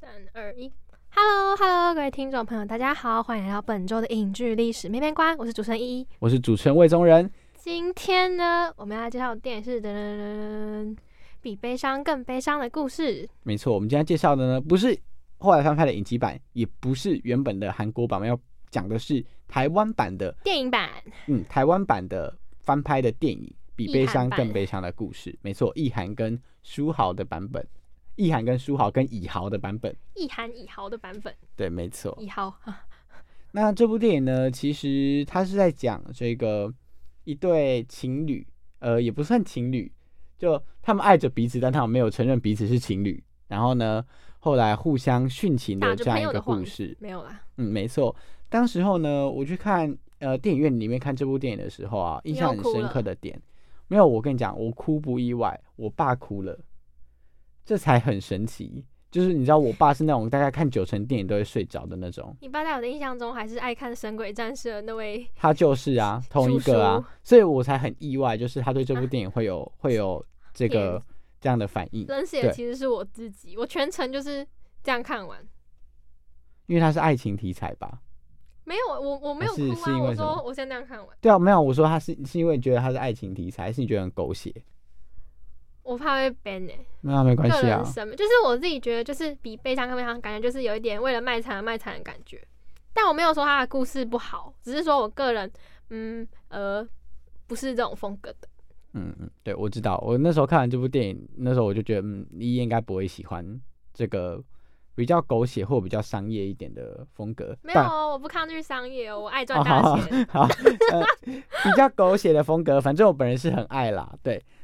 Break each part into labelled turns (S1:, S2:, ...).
S1: 三二一，Hello Hello，各位听众朋友，大家好，欢迎来到本周的影剧历史面面观，我是主持人依依，
S2: 我是主持人魏宗仁。
S1: 今天呢，我们要来介绍的电影是《噔噔噔比悲伤更悲伤的故事》。
S2: 没错，我们今天介绍的呢，不是后来翻拍的影集版，也不是原本的韩国版，我们要讲的是台湾版的
S1: 电影版。
S2: 嗯，台湾版的翻拍的电影《比悲伤更悲伤的故事》。没错，意涵跟书豪的版本。意涵跟书豪跟以豪的版本，
S1: 意涵以豪的版本，
S2: 对，没错，
S1: 以豪。
S2: 那这部电影呢，其实它是在讲这个一对情侣，呃，也不算情侣，就他们爱着彼此，但他们没有承认彼此是情侣。然后呢，后来互相殉情的这样一个故事，
S1: 没有啦。
S2: 嗯，没错。当时候呢，我去看呃电影院里面看这部电影的时候啊，印象很深刻的点，没有。我跟你讲，我哭不意外，我爸哭了。这才很神奇，就是你知道，我爸是那种大概看九成电影都会睡着的那种。
S1: 你爸在我的印象中还是爱看《神鬼战士》的那位，
S2: 他就是啊，同一个啊，所以我才很意外，就是他对这部电影会有会有这个这样的反应。
S1: 冷血其实是我自己，我全程就是这样看完，
S2: 因为它是爱情题材吧？
S1: 没有，我我没有哭啊，我说我先这样看完。
S2: 对啊，没有，我说他是是因为觉得他是爱情题材，还是你觉得很狗血？
S1: 我怕会 ban 呢，
S2: 那没关系啊。
S1: 就是我自己觉得，就是比悲伤更悲伤，感觉就是有一点为了卖惨而卖惨的感觉。但我没有说他的故事不好，只是说我个人，嗯呃，不是这种风格的。
S2: 嗯嗯，对，我知道。我那时候看完这部电影，那时候我就觉得，嗯，你应该不会喜欢这个比较狗血或比较商业一点的风格。
S1: 没有，我不抗拒商业，我爱赚大钱。
S2: 好，比较狗血的风格，反正我本人是很爱啦。对。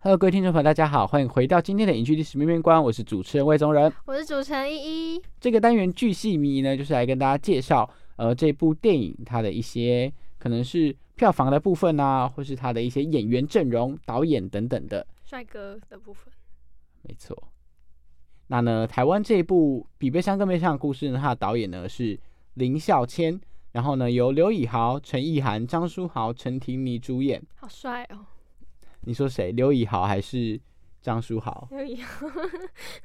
S2: Hello，各位听众朋友，大家好，欢迎回到今天的影剧历史面面观，我是主持人魏宗仁，
S1: 我是主持人依依。
S2: 这个单元巨细迷呢，就是来跟大家介绍，呃，这部电影它的一些可能是票房的部分啊，或是它的一些演员阵容、导演等等的
S1: 帅哥的部分。
S2: 没错。那呢，台湾这一部比悲伤更悲伤的故事呢，它的导演呢是林孝谦，然后呢由刘以豪、陈意涵、张书豪、陈婷妮主演。
S1: 好帅哦！
S2: 你说谁？刘以豪还是张书豪？
S1: 刘以豪，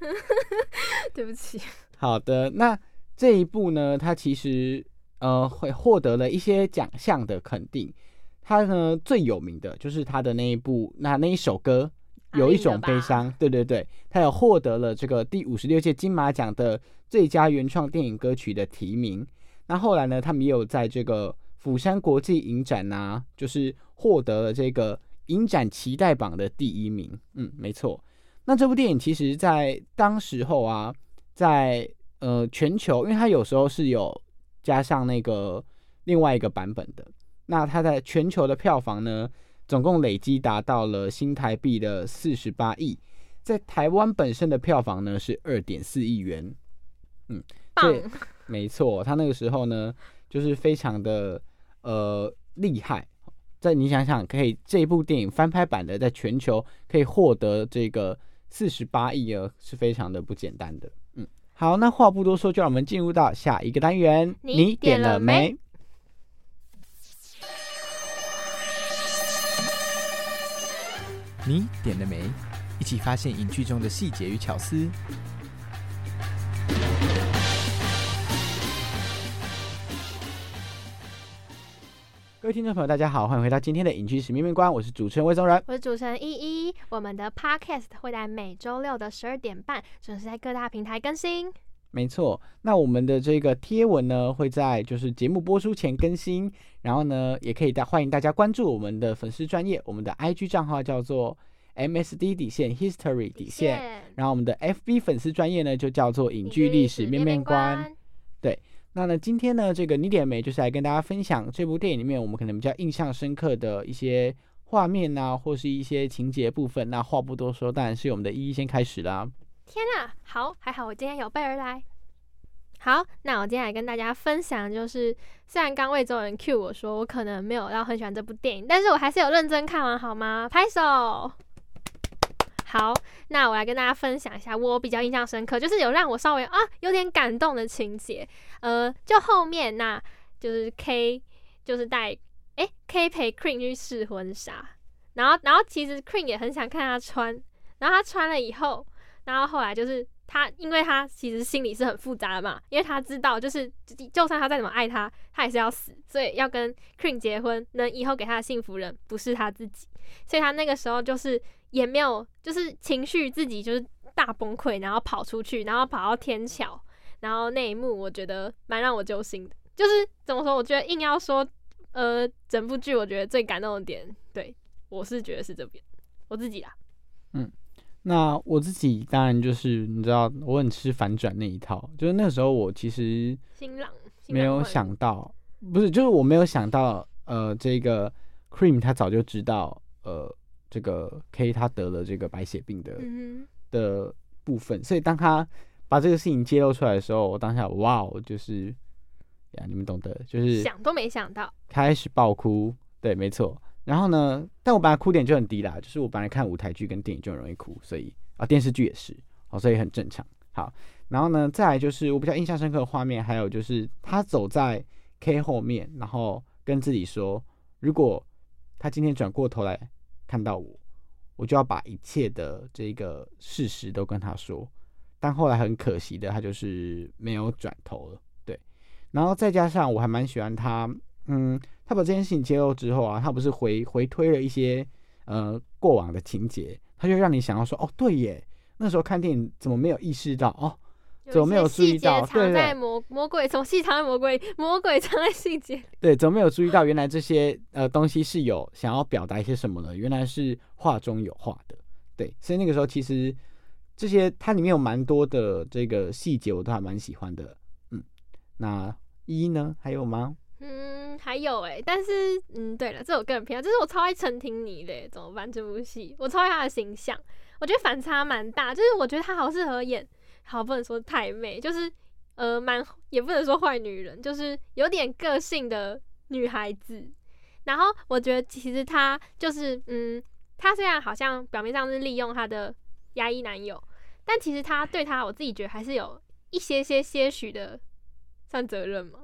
S1: 对不起。
S2: 好的，那这一部呢，他其实呃会获得了一些奖项的肯定。他呢最有名的就是他的那一部，那那一首歌有一种悲伤，对对对，他有获得了这个第五十六届金马奖的最佳原创电影歌曲的提名。那后来呢，他们也有在这个釜山国际影展啊，就是获得了这个。影展期待榜的第一名，嗯，没错。那这部电影其实，在当时候啊，在呃全球，因为它有时候是有加上那个另外一个版本的。那它在全球的票房呢，总共累积达到了新台币的四十八亿，在台湾本身的票房呢是二点四亿元。嗯，
S1: 对，
S2: 没错，他那个时候呢，就是非常的呃厉害。在你想想，可以这部电影翻拍版的，在全球可以获得这个四十八亿啊，是非常的不简单的。嗯，好，那话不多说，就让我们进入到下一个单元。
S1: 你点了没？
S3: 你点了没？一起发现影剧中的细节与巧思。
S2: 各位听众朋友，大家好，欢迎回到今天的影剧史面面观，我是主持人魏宗仁。
S1: 我是主持人依依，我们的 Podcast 会在每周六的十二点半准时在各大平台更新。
S2: 没错，那我们的这个贴文呢，会在就是节目播出前更新，然后呢，也可以大欢迎大家关注我们的粉丝专业，我们的 IG 账号叫做 MSD 底线 History 底线，然后我们的 FB 粉丝专业呢就叫做影剧历史面面观。那呢，今天呢，这个你点美就是来跟大家分享这部电影里面我们可能比较印象深刻的一些画面啊，或是一些情节部分。那话不多说，当然是我们的一一先开始啦。
S1: 天啊，好，还好我今天有备而来。好，那我今天来跟大家分享，就是虽然刚魏周人 Q 我说我可能没有要很喜欢这部电影，但是我还是有认真看完，好吗？拍手。好，那我来跟大家分享一下我比较印象深刻，就是有让我稍微啊有点感动的情节。呃，就后面那就是 K 就是带哎 K 陪 Queen 去试婚纱，然后然后其实 Queen 也很想看他穿，然后他穿了以后，然后后来就是他，因为他其实心里是很复杂的嘛，因为他知道就是就算他再怎么爱他，他也是要死，所以要跟 Queen 结婚，能以后给他的幸福人不是他自己，所以他那个时候就是。也没有，就是情绪自己就是大崩溃，然后跑出去，然后跑到天桥，然后那一幕我觉得蛮让我揪心的。就是怎么说，我觉得硬要说，呃，整部剧我觉得最感动的点，对我是觉得是这边我自己啦。
S2: 嗯，那我自己当然就是你知道，我很吃反转那一套，就是那时候我其实
S1: 新郎
S2: 没有想到，不是，就是我没有想到，呃，这个 Cream 他早就知道，呃。这个 K 他得了这个白血病的的部分，所以当他把这个事情揭露出来的时候，我当下哇哦，就是呀，你们懂得，就是
S1: 想都没想到，
S2: 开始爆哭，对，没错。然后呢，但我本来哭点就很低啦，就是我本来看舞台剧跟电影就很容易哭，所以啊，电视剧也是，哦，所以很正常。好，然后呢，再来就是我比较印象深刻的画面，还有就是他走在 K 后面，然后跟自己说，如果他今天转过头来。看到我，我就要把一切的这个事实都跟他说。但后来很可惜的，他就是没有转头了。对，然后再加上我还蛮喜欢他，嗯，他把这件事情揭露之后啊，他不是回回推了一些呃过往的情节，他就让你想要说，哦，对耶，那时候看电影怎么没有意识到哦。怎么没有注意到？
S1: 藏在魔魔鬼从细藏在魔鬼，魔鬼藏在细节。
S2: 对，怎么没有注意到？原来这些呃东西是有想要表达一些什么的？原来是画中有画的。对，所以那个时候其实这些它里面有蛮多的这个细节，我都还蛮喜欢的。嗯，那一呢？还有吗？
S1: 嗯，还有哎，但是嗯，对了，这我个人偏好，就是我超爱陈婷妮的，怎么办？这部戏我超爱她的形象，我觉得反差蛮大，就是我觉得她好适合演。好，不能说太美，就是呃，蛮也不能说坏女人，就是有点个性的女孩子。然后我觉得其实她就是，嗯，她虽然好像表面上是利用她的压抑男友，但其实她对他，我自己觉得还是有一些些些许的算责任嘛，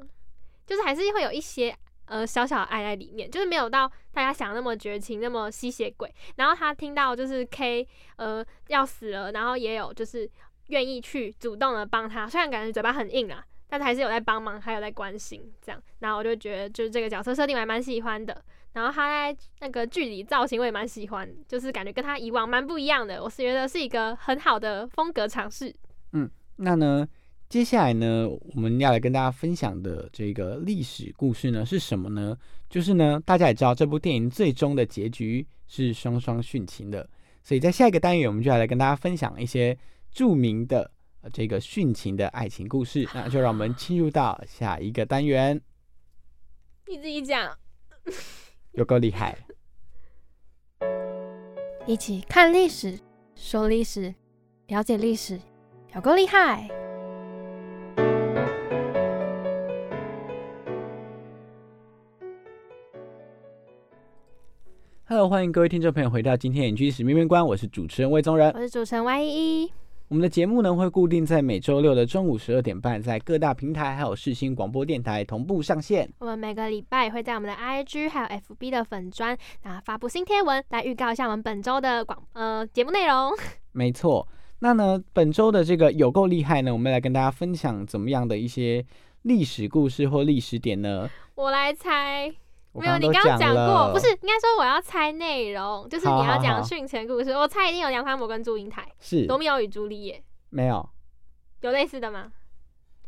S1: 就是还是会有一些呃小小的爱在里面，就是没有到大家想那么绝情，那么吸血鬼。然后他听到就是 K 呃要死了，然后也有就是。愿意去主动的帮他，虽然感觉嘴巴很硬啊，但是还是有在帮忙，还有在关心这样。然后我就觉得，就是这个角色设定我还蛮喜欢的。然后他在那个剧里造型我也蛮喜欢，就是感觉跟他以往蛮不一样的。我是觉得是一个很好的风格尝试。
S2: 嗯，那呢，接下来呢，我们要来跟大家分享的这个历史故事呢是什么呢？就是呢，大家也知道这部电影最终的结局是双双殉情的，所以在下一个单元，我们就要来跟大家分享一些。著名的这个殉情的爱情故事，那就让我们进入到下一个单元。
S1: 你自己讲，
S2: 有够厉害！
S1: 一起看历史，说历史，了解历史，有够厉害
S2: ！Hello，欢迎各位听众朋友回到今天的影剧史面面观，我是主持人魏宗仁，
S1: 我是主持人 Y 一。
S2: 我们的节目呢会固定在每周六的中午十二点半，在各大平台还有视新广播电台同步上线。
S1: 我们每个礼拜也会在我们的 IG 还有 FB 的粉砖那发布新贴文，来预告一下我们本周的广呃节目内容。
S2: 没错，那呢本周的这个有够厉害呢，我们来跟大家分享怎么样的一些历史故事或历史点呢？
S1: 我来猜，没有，你刚刚讲过，不是应该说我要猜内容，就是你要讲训前故事。我猜一定有梁山伯跟祝英台，
S2: 是
S1: 罗密欧与朱丽叶，
S2: 没有？
S1: 有类似的吗？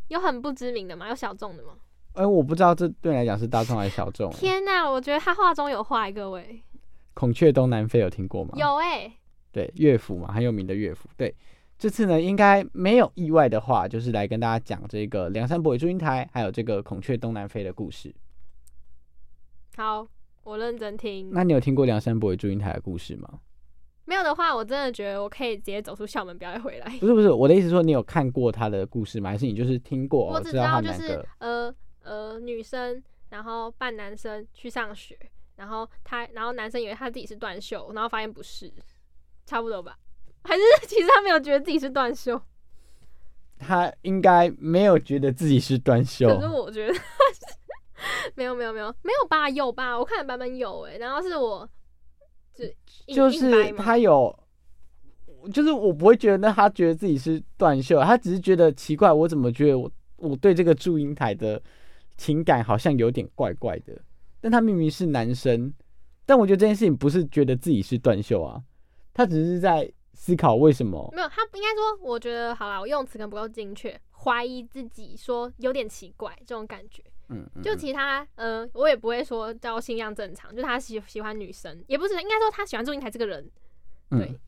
S1: 有很不知名的吗？有小众的吗？
S2: 哎、我不知道这对你来讲是大众还是小众。
S1: 天哪，我觉得他话中有画一个喂，
S2: 孔雀东南飞有听过吗？
S1: 有哎、
S2: 对，乐府嘛，很有名的乐府。对，这次呢，应该没有意外的话，就是来跟大家讲这个梁山伯与祝英台，还有这个孔雀东南飞的故事。
S1: 好，我认真听。
S2: 那你有听过梁山伯与祝英台的故事吗？
S1: 没有的话，我真的觉得我可以直接走出校门，不要再回来。
S2: 不是不是，我的意思是说，你有看过他的故事吗？还是你就是听过？
S1: 我只
S2: 哦知道
S1: 就是呃呃女生，然后扮男生去上学，然后他然后男生以为他自己是断袖，然后发现不是，差不多吧？还是 其实他没有觉得自己是断袖，
S2: 他应该没有觉得自己是断袖。
S1: 可是我觉得 没有没有没有没有吧？有吧？我看的版本有哎、然后是我就
S2: 就是他有，就是我不会觉得那他觉得自己是断袖，他只是觉得奇怪，我怎么觉得我我对这个祝英台的情感好像有点怪怪的，但他明明是男生，但我觉得这件事情不是觉得自己是断袖啊，他只是在思考为什么。
S1: 没有，他应该说，我觉得好啦，我用词可能不够精确，怀疑自己说有点奇怪这种感觉。
S2: 嗯，嗯
S1: 就
S2: 嗯
S1: 其他，呃，我也不会说叫信仰正常，就他喜喜欢女生，也不是应该说他喜欢祝英台这个人。对
S2: 嗯，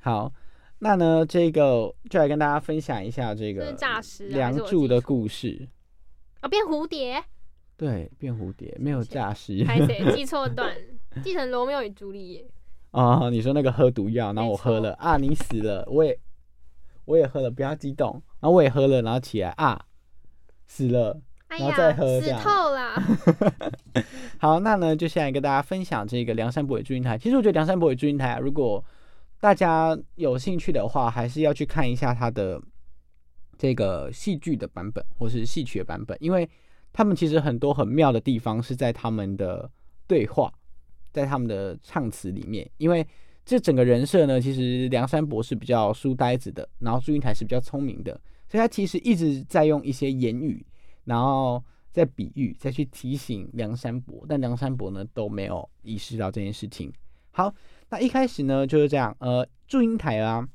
S2: 好，那呢，这个就来跟大家分享一下这个
S1: 诈尸
S2: 梁祝的故事。
S1: 哦，变蝴蝶，
S2: 对，变蝴蝶没有
S1: 歉
S2: 诈尸。
S1: 拍谁 记错段，记成罗密欧与朱丽叶。
S2: 啊、你说那个喝毒药，然后我喝了啊，你死了，我也我也喝了，不要激动，然后我也喝了，然后起来啊，死了。
S1: 哎
S2: 然后再喝这样
S1: 透啦！
S2: 好，那呢就现在跟大家分享这个梁山伯与祝英台。其实我觉得梁山伯与祝英台啊，如果大家有兴趣的话，还是要去看一下它的这个戏剧的版本或是戏曲的版本，因为他们其实很多很妙的地方是在他们的对话，在他们的唱词里面。因为这整个人设呢，其实梁山伯是比较书呆子的，然后祝英台是比较聪明的，所以他其实一直在用一些言语，然后再比喻，再去提醒梁山伯，但梁山伯呢都没有意识到这件事情。好，那一开始呢就是这样，呃，祝英台啊，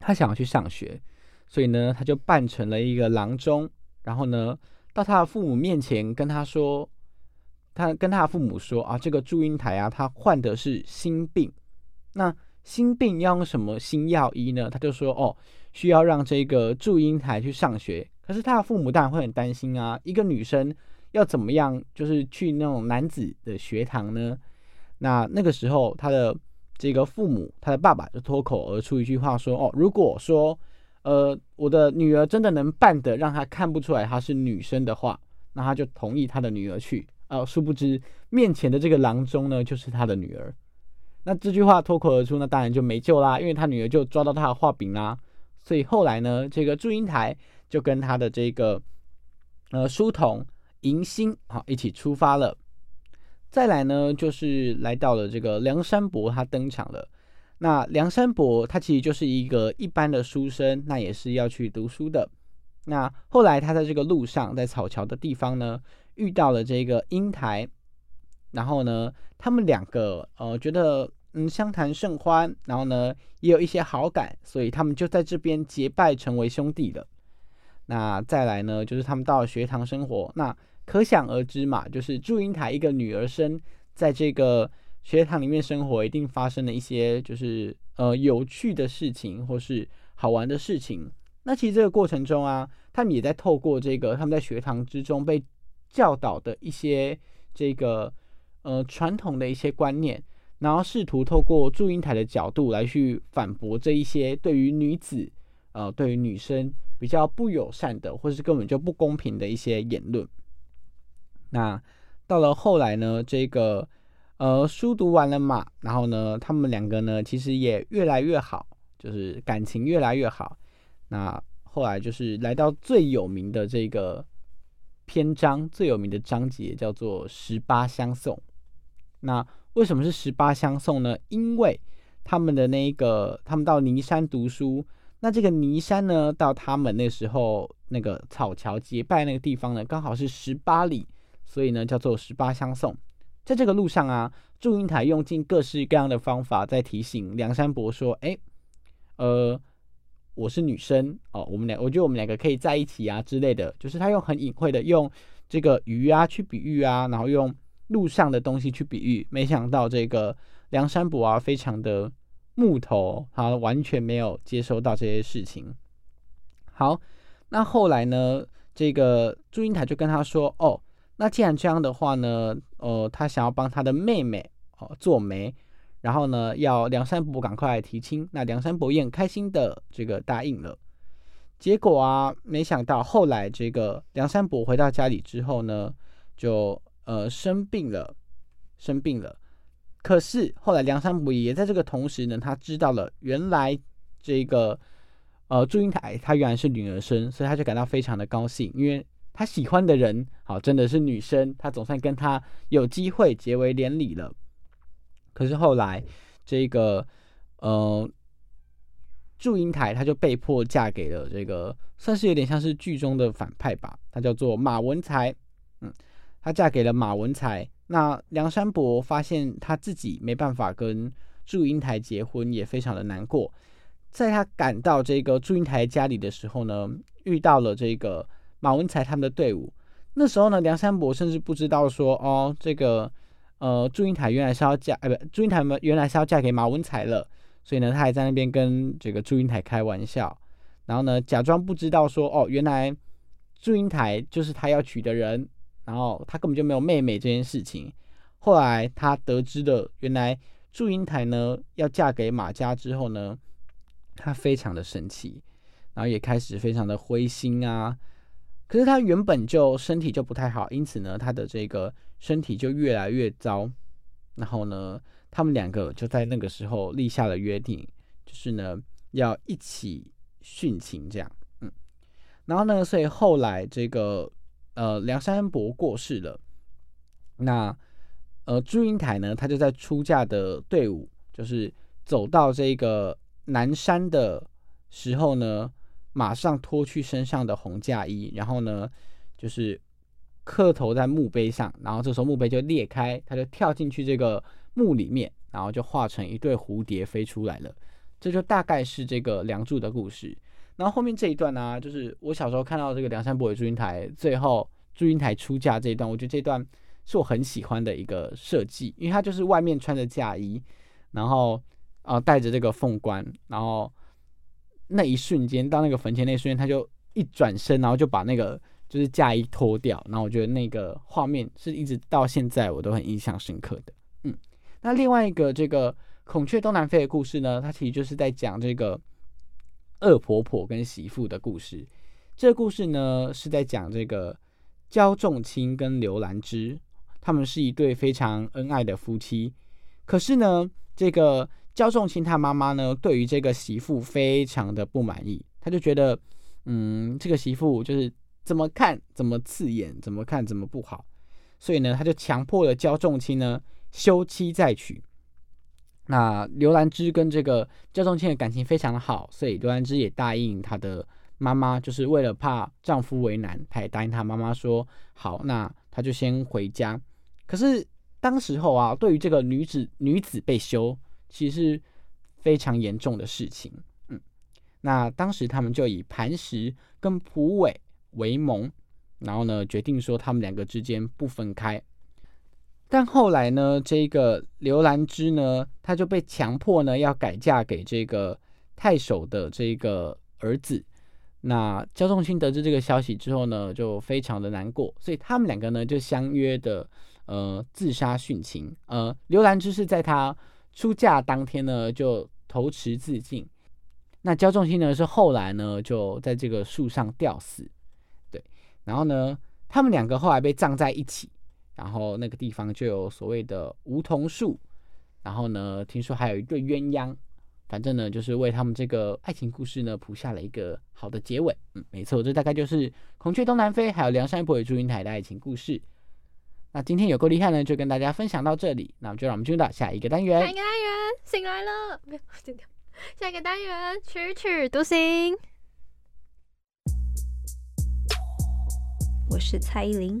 S2: 他想要去上学，所以呢他就扮成了一个郎中，然后呢到他的父母面前跟他说，他跟他的父母说啊，这个祝英台啊，他患的是心病，那心病要用什么新药医呢？他就说哦，需要让这个祝英台去上学。可是他的父母当然会很担心啊，一个女生要怎么样，就是去那种男子的学堂呢？那那个时候，他的这个父母，他的爸爸就脱口而出一句话说：“哦，如果说，呃，我的女儿真的能扮的让他看不出来她是女生的话，那他就同意他的女儿去。呃，殊不知面前的这个郎中呢，就是他的女儿。那这句话脱口而出，那当然就没救啦，因为他女儿就抓到他的画饼啦。所以后来呢，这个祝英台就跟他的这个呃书童迎新好一起出发了。再来呢，就是来到了这个梁山伯，他登场了。那梁山伯他其实就是一个一般的书生，那也是要去读书的。那后来他在这个路上，在草桥的地方呢，遇到了这个英台，然后呢，他们两个呃觉得嗯相谈甚欢，然后呢也有一些好感，所以他们就在这边结拜成为兄弟了。那再来呢，就是他们到了学堂生活，那可想而知嘛，就是祝英台一个女儿身，在这个学堂里面生活，一定发生了一些就是呃有趣的事情，或是好玩的事情。那其实这个过程中啊，他们也在透过这个他们在学堂之中被教导的一些这个呃传统的一些观念，然后试图透过祝英台的角度来去反驳这一些对于女子呃对于女生比较不友善的，或是根本就不公平的一些言论。那到了后来呢，这个呃书读完了嘛，然后呢，他们两个呢其实也越来越好，就是感情越来越好。那后来就是来到最有名的这个篇章，最有名的章节叫做十八相送。那为什么是十八相送呢？因为他们的那个，他们到尼山读书，那这个尼山呢，到他们那时候那个草桥结拜那个地方呢，刚好是十八里，所以呢叫做十八相送。在这个路上啊，祝英台用尽各式各样的方法在提醒梁山伯说：“哎，呃，我是女生哦，我们俩，我觉得我们两个可以在一起啊之类的。”就是他用很隐晦的用这个鱼啊去比喻啊，然后用路上的东西去比喻。没想到这个梁山伯啊，非常的木头，他完全没有接收到这些事情。好，那后来呢，这个祝英台就跟他说：“哦。”那既然这样的话呢，呃，他想要帮他的妹妹哦做媒，然后呢，要梁山伯赶快来提亲。那梁山伯也很开心的这个答应了。结果啊，没想到后来这个梁山伯回到家里之后呢，就呃生病了，生病了。可是后来梁山伯也在这个同时呢，他知道了原来这个呃祝英台她原来是女儿身，所以他就感到非常的高兴，因为。他喜欢的人，好，真的是女生，他总算跟他有机会结为连理了。可是后来，这个呃，祝英台，她就被迫嫁给了这个，算是有点像是剧中的反派吧，他叫做马文才。嗯，她嫁给了马文才。那梁山伯发现他自己没办法跟祝英台结婚，也非常的难过。在他赶到这个祝英台家里的时候呢，遇到了这个。马文才他们的队伍，那时候呢，梁山伯甚至不知道说，哦，这个，呃，祝英台原来是要嫁，哎，不，祝英台们原来是要嫁给马文才了，所以呢，他还在那边跟这个祝英台开玩笑，然后呢，假装不知道说，哦，原来祝英台就是他要娶的人，然后他根本就没有妹妹这件事情。后来他得知的，原来祝英台呢要嫁给马家之后呢，他非常的生气，然后也开始非常的灰心啊。可是他原本就身体就不太好，因此呢，他的这个身体就越来越糟。然后呢，他们两个就在那个时候立下了约定，就是呢要一起殉情这样。嗯，然后呢，所以后来这个呃梁山伯过世了，那呃祝英台呢，她就在出嫁的队伍，就是走到这个南山的时候呢。马上脱去身上的红嫁衣，然后呢，就是磕头在墓碑上，然后这时候墓碑就裂开，他就跳进去这个墓里面，然后就化成一对蝴蝶飞出来了。这就大概是这个梁祝的故事。然后后面这一段呢，就是我小时候看到这个梁山伯与祝英台最后祝英台出嫁这一段，我觉得这段是我很喜欢的一个设计，因为他就是外面穿着嫁衣，然后啊带着这个凤冠，然后。那一瞬间，到那个坟前那一瞬间，他就一转身，然后就把那个就是嫁衣脱掉。然后我觉得那个画面是一直到现在我都很印象深刻的。嗯，那另外一个这个孔雀东南飞的故事呢，它其实就是在讲这个恶婆婆跟媳妇的故事。这个故事呢是在讲这个焦仲卿跟刘兰芝，他们是一对非常恩爱的夫妻。可是呢，这个焦仲卿他妈妈呢，对于这个媳妇非常的不满意，他就觉得，嗯，这个媳妇就是怎么看怎么刺眼，怎么看怎么不好，所以呢，他就强迫了焦仲卿呢休妻再娶。那刘兰芝跟这个焦仲卿的感情非常的好，所以刘兰芝也答应她的妈妈，就是为了怕丈夫为难，她也答应她妈妈说好，那她就先回家。可是当时候啊，对于这个女子女子被休。其实非常严重的事情，嗯，那当时他们就以磐石跟蒲苇为盟，然后呢，决定说他们两个之间不分开。但后来呢，这个刘兰芝呢，她就被强迫呢要改嫁给这个太守的这个儿子。那焦仲卿得知这个消息之后呢，就非常的难过，所以他们两个呢就相约的呃自杀殉情。呃，刘兰芝是在她。出嫁当天呢，就投池自尽。那焦仲卿呢，是后来呢，就在这个树上吊死。对，然后呢，他们两个后来被葬在一起，然后那个地方就有所谓的梧桐树。然后呢，听说还有一对鸳鸯，反正呢，就是为他们这个爱情故事呢谱下了一个好的结尾。嗯，没错，这大概就是孔雀东南飞还有梁山伯与祝英台的爱情故事。那今天有够厉害呢，就跟大家分享到这里。那我们就让我们进入到下一个单元
S1: 下一。个单元醒来了，没有剪掉。下一个单元曲曲独行。
S4: 我是蔡依林。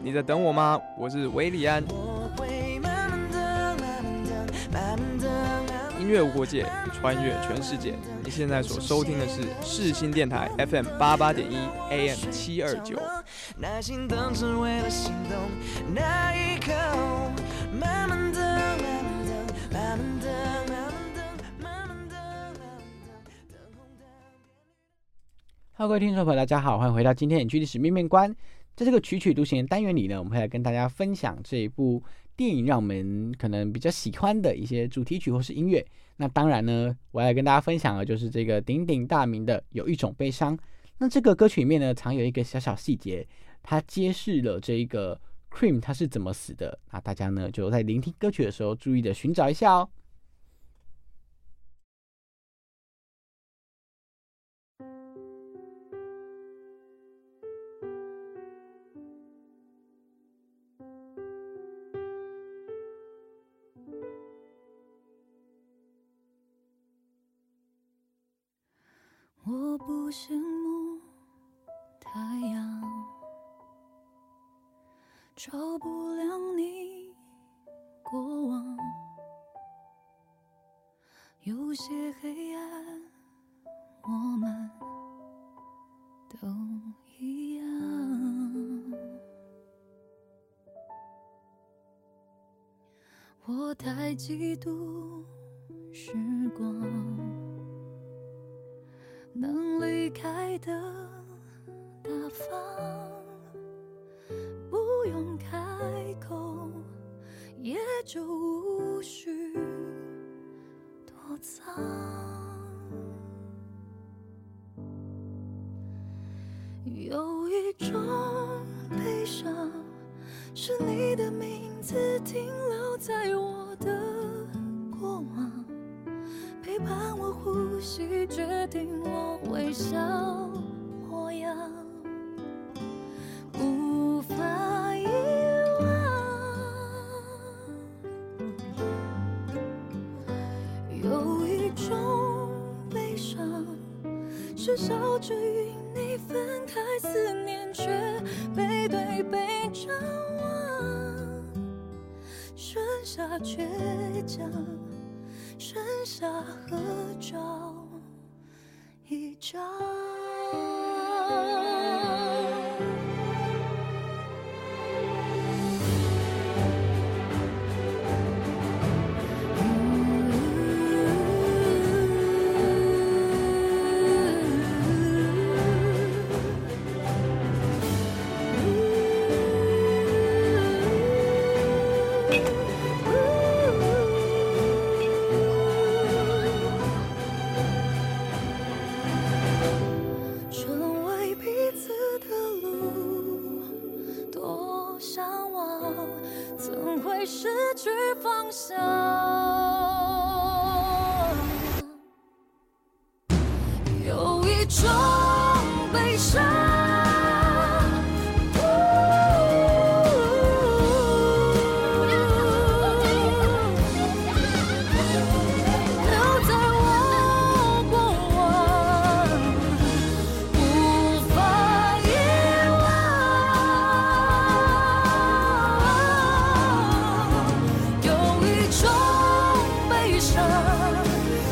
S5: 你在等我吗？我是维里安。
S6: 我会慢慢的、慢慢的、慢慢的、慢慢地
S5: 音乐无国界，穿越全世界。你现在所收听的是世新电台 FM 八八点一 AM 七二九。
S6: 耐心等，只为了心动那一刻。慢慢的、慢慢的、慢慢的、慢慢的、慢慢的、慢慢的，等红灯。
S2: Hello，各位听众朋友，大家好，欢迎回到今天的距历史面面观。在这个曲曲独行的单元里呢，我们会来跟大家分享这一部电影让我们可能比较喜欢的一些主题曲或是音乐。那当然呢，我要跟大家分享的就是这个鼎鼎大名的《有一种悲伤》。那这个歌曲里面呢，藏有一个小小细节，它揭示了这一个 Cream 他是怎么死的。那大家呢就在聆听歌曲的时候，注意的寻找一下哦。
S6: 不羡慕太阳，照不亮你过往。有些黑暗，我们都一样。我太嫉妒有一种悲伤，是你的名字停留在我的过往。陪伴我呼吸，决定我微笑模样，无法遗忘。有一种悲伤，是笑着与，思念却背对背张望，剩下倔强。剩下合照一张。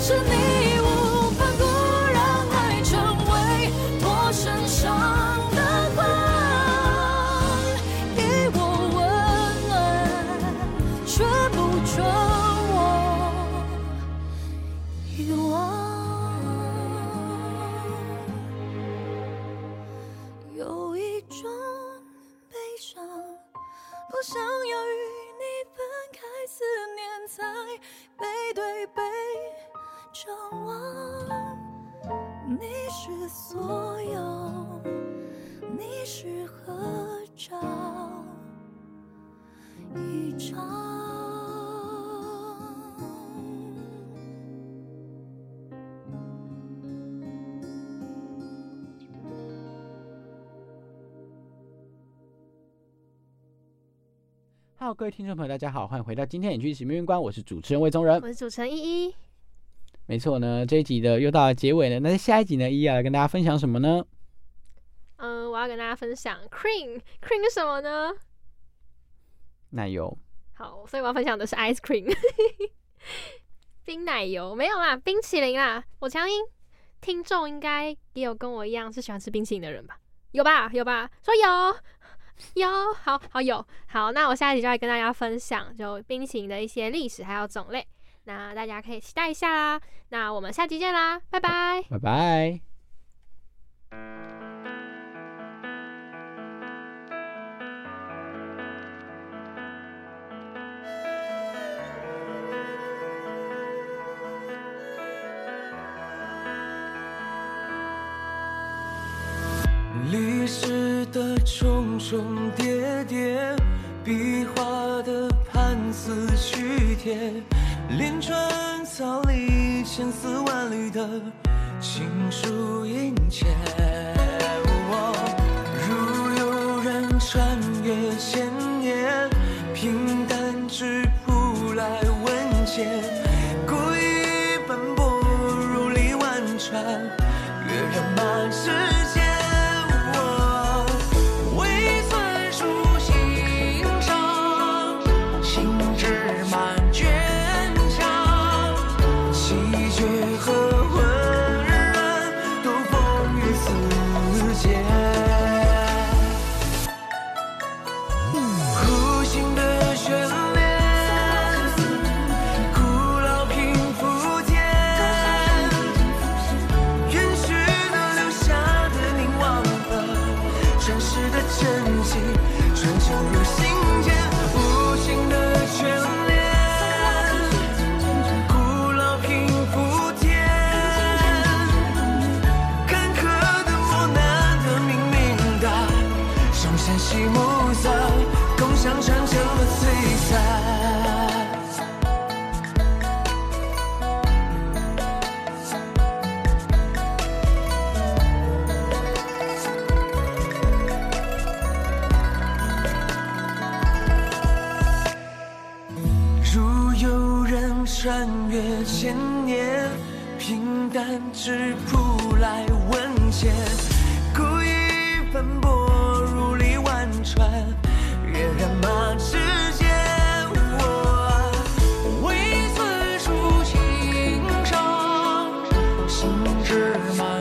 S6: 是你
S2: 好，各位听众朋友，大家好，欢迎回到今天的影剧史命运观，我是主持人魏宗仁
S1: 我。是主持人依依。
S2: 没错呢，这一集的又到了结尾了。那在下一集呢，依依要来跟大家分享什么呢？
S1: 嗯，我要跟大家分享 cream cream 是什么呢？
S2: 奶油。
S1: 好，所以我要分享的是 ice cream，冰奶油没有啦，冰淇淋啦。我强音听众应该也有跟我一样是喜欢吃冰淇淋的人吧？有吧？有吧？说有。有，好好有，好，那我下一集就来跟大家分享就冰淇淋的一些历史还有种类，那大家可以期待一下啦。那我们下集见啦，拜拜。
S2: 拜拜。
S7: 历史的重重叠叠，壁画的判词曲贴，连川草里千丝万缕的情书殷切。如有人穿越千年，平淡质朴来问切，故意奔波如历万川，跃然马之芝麻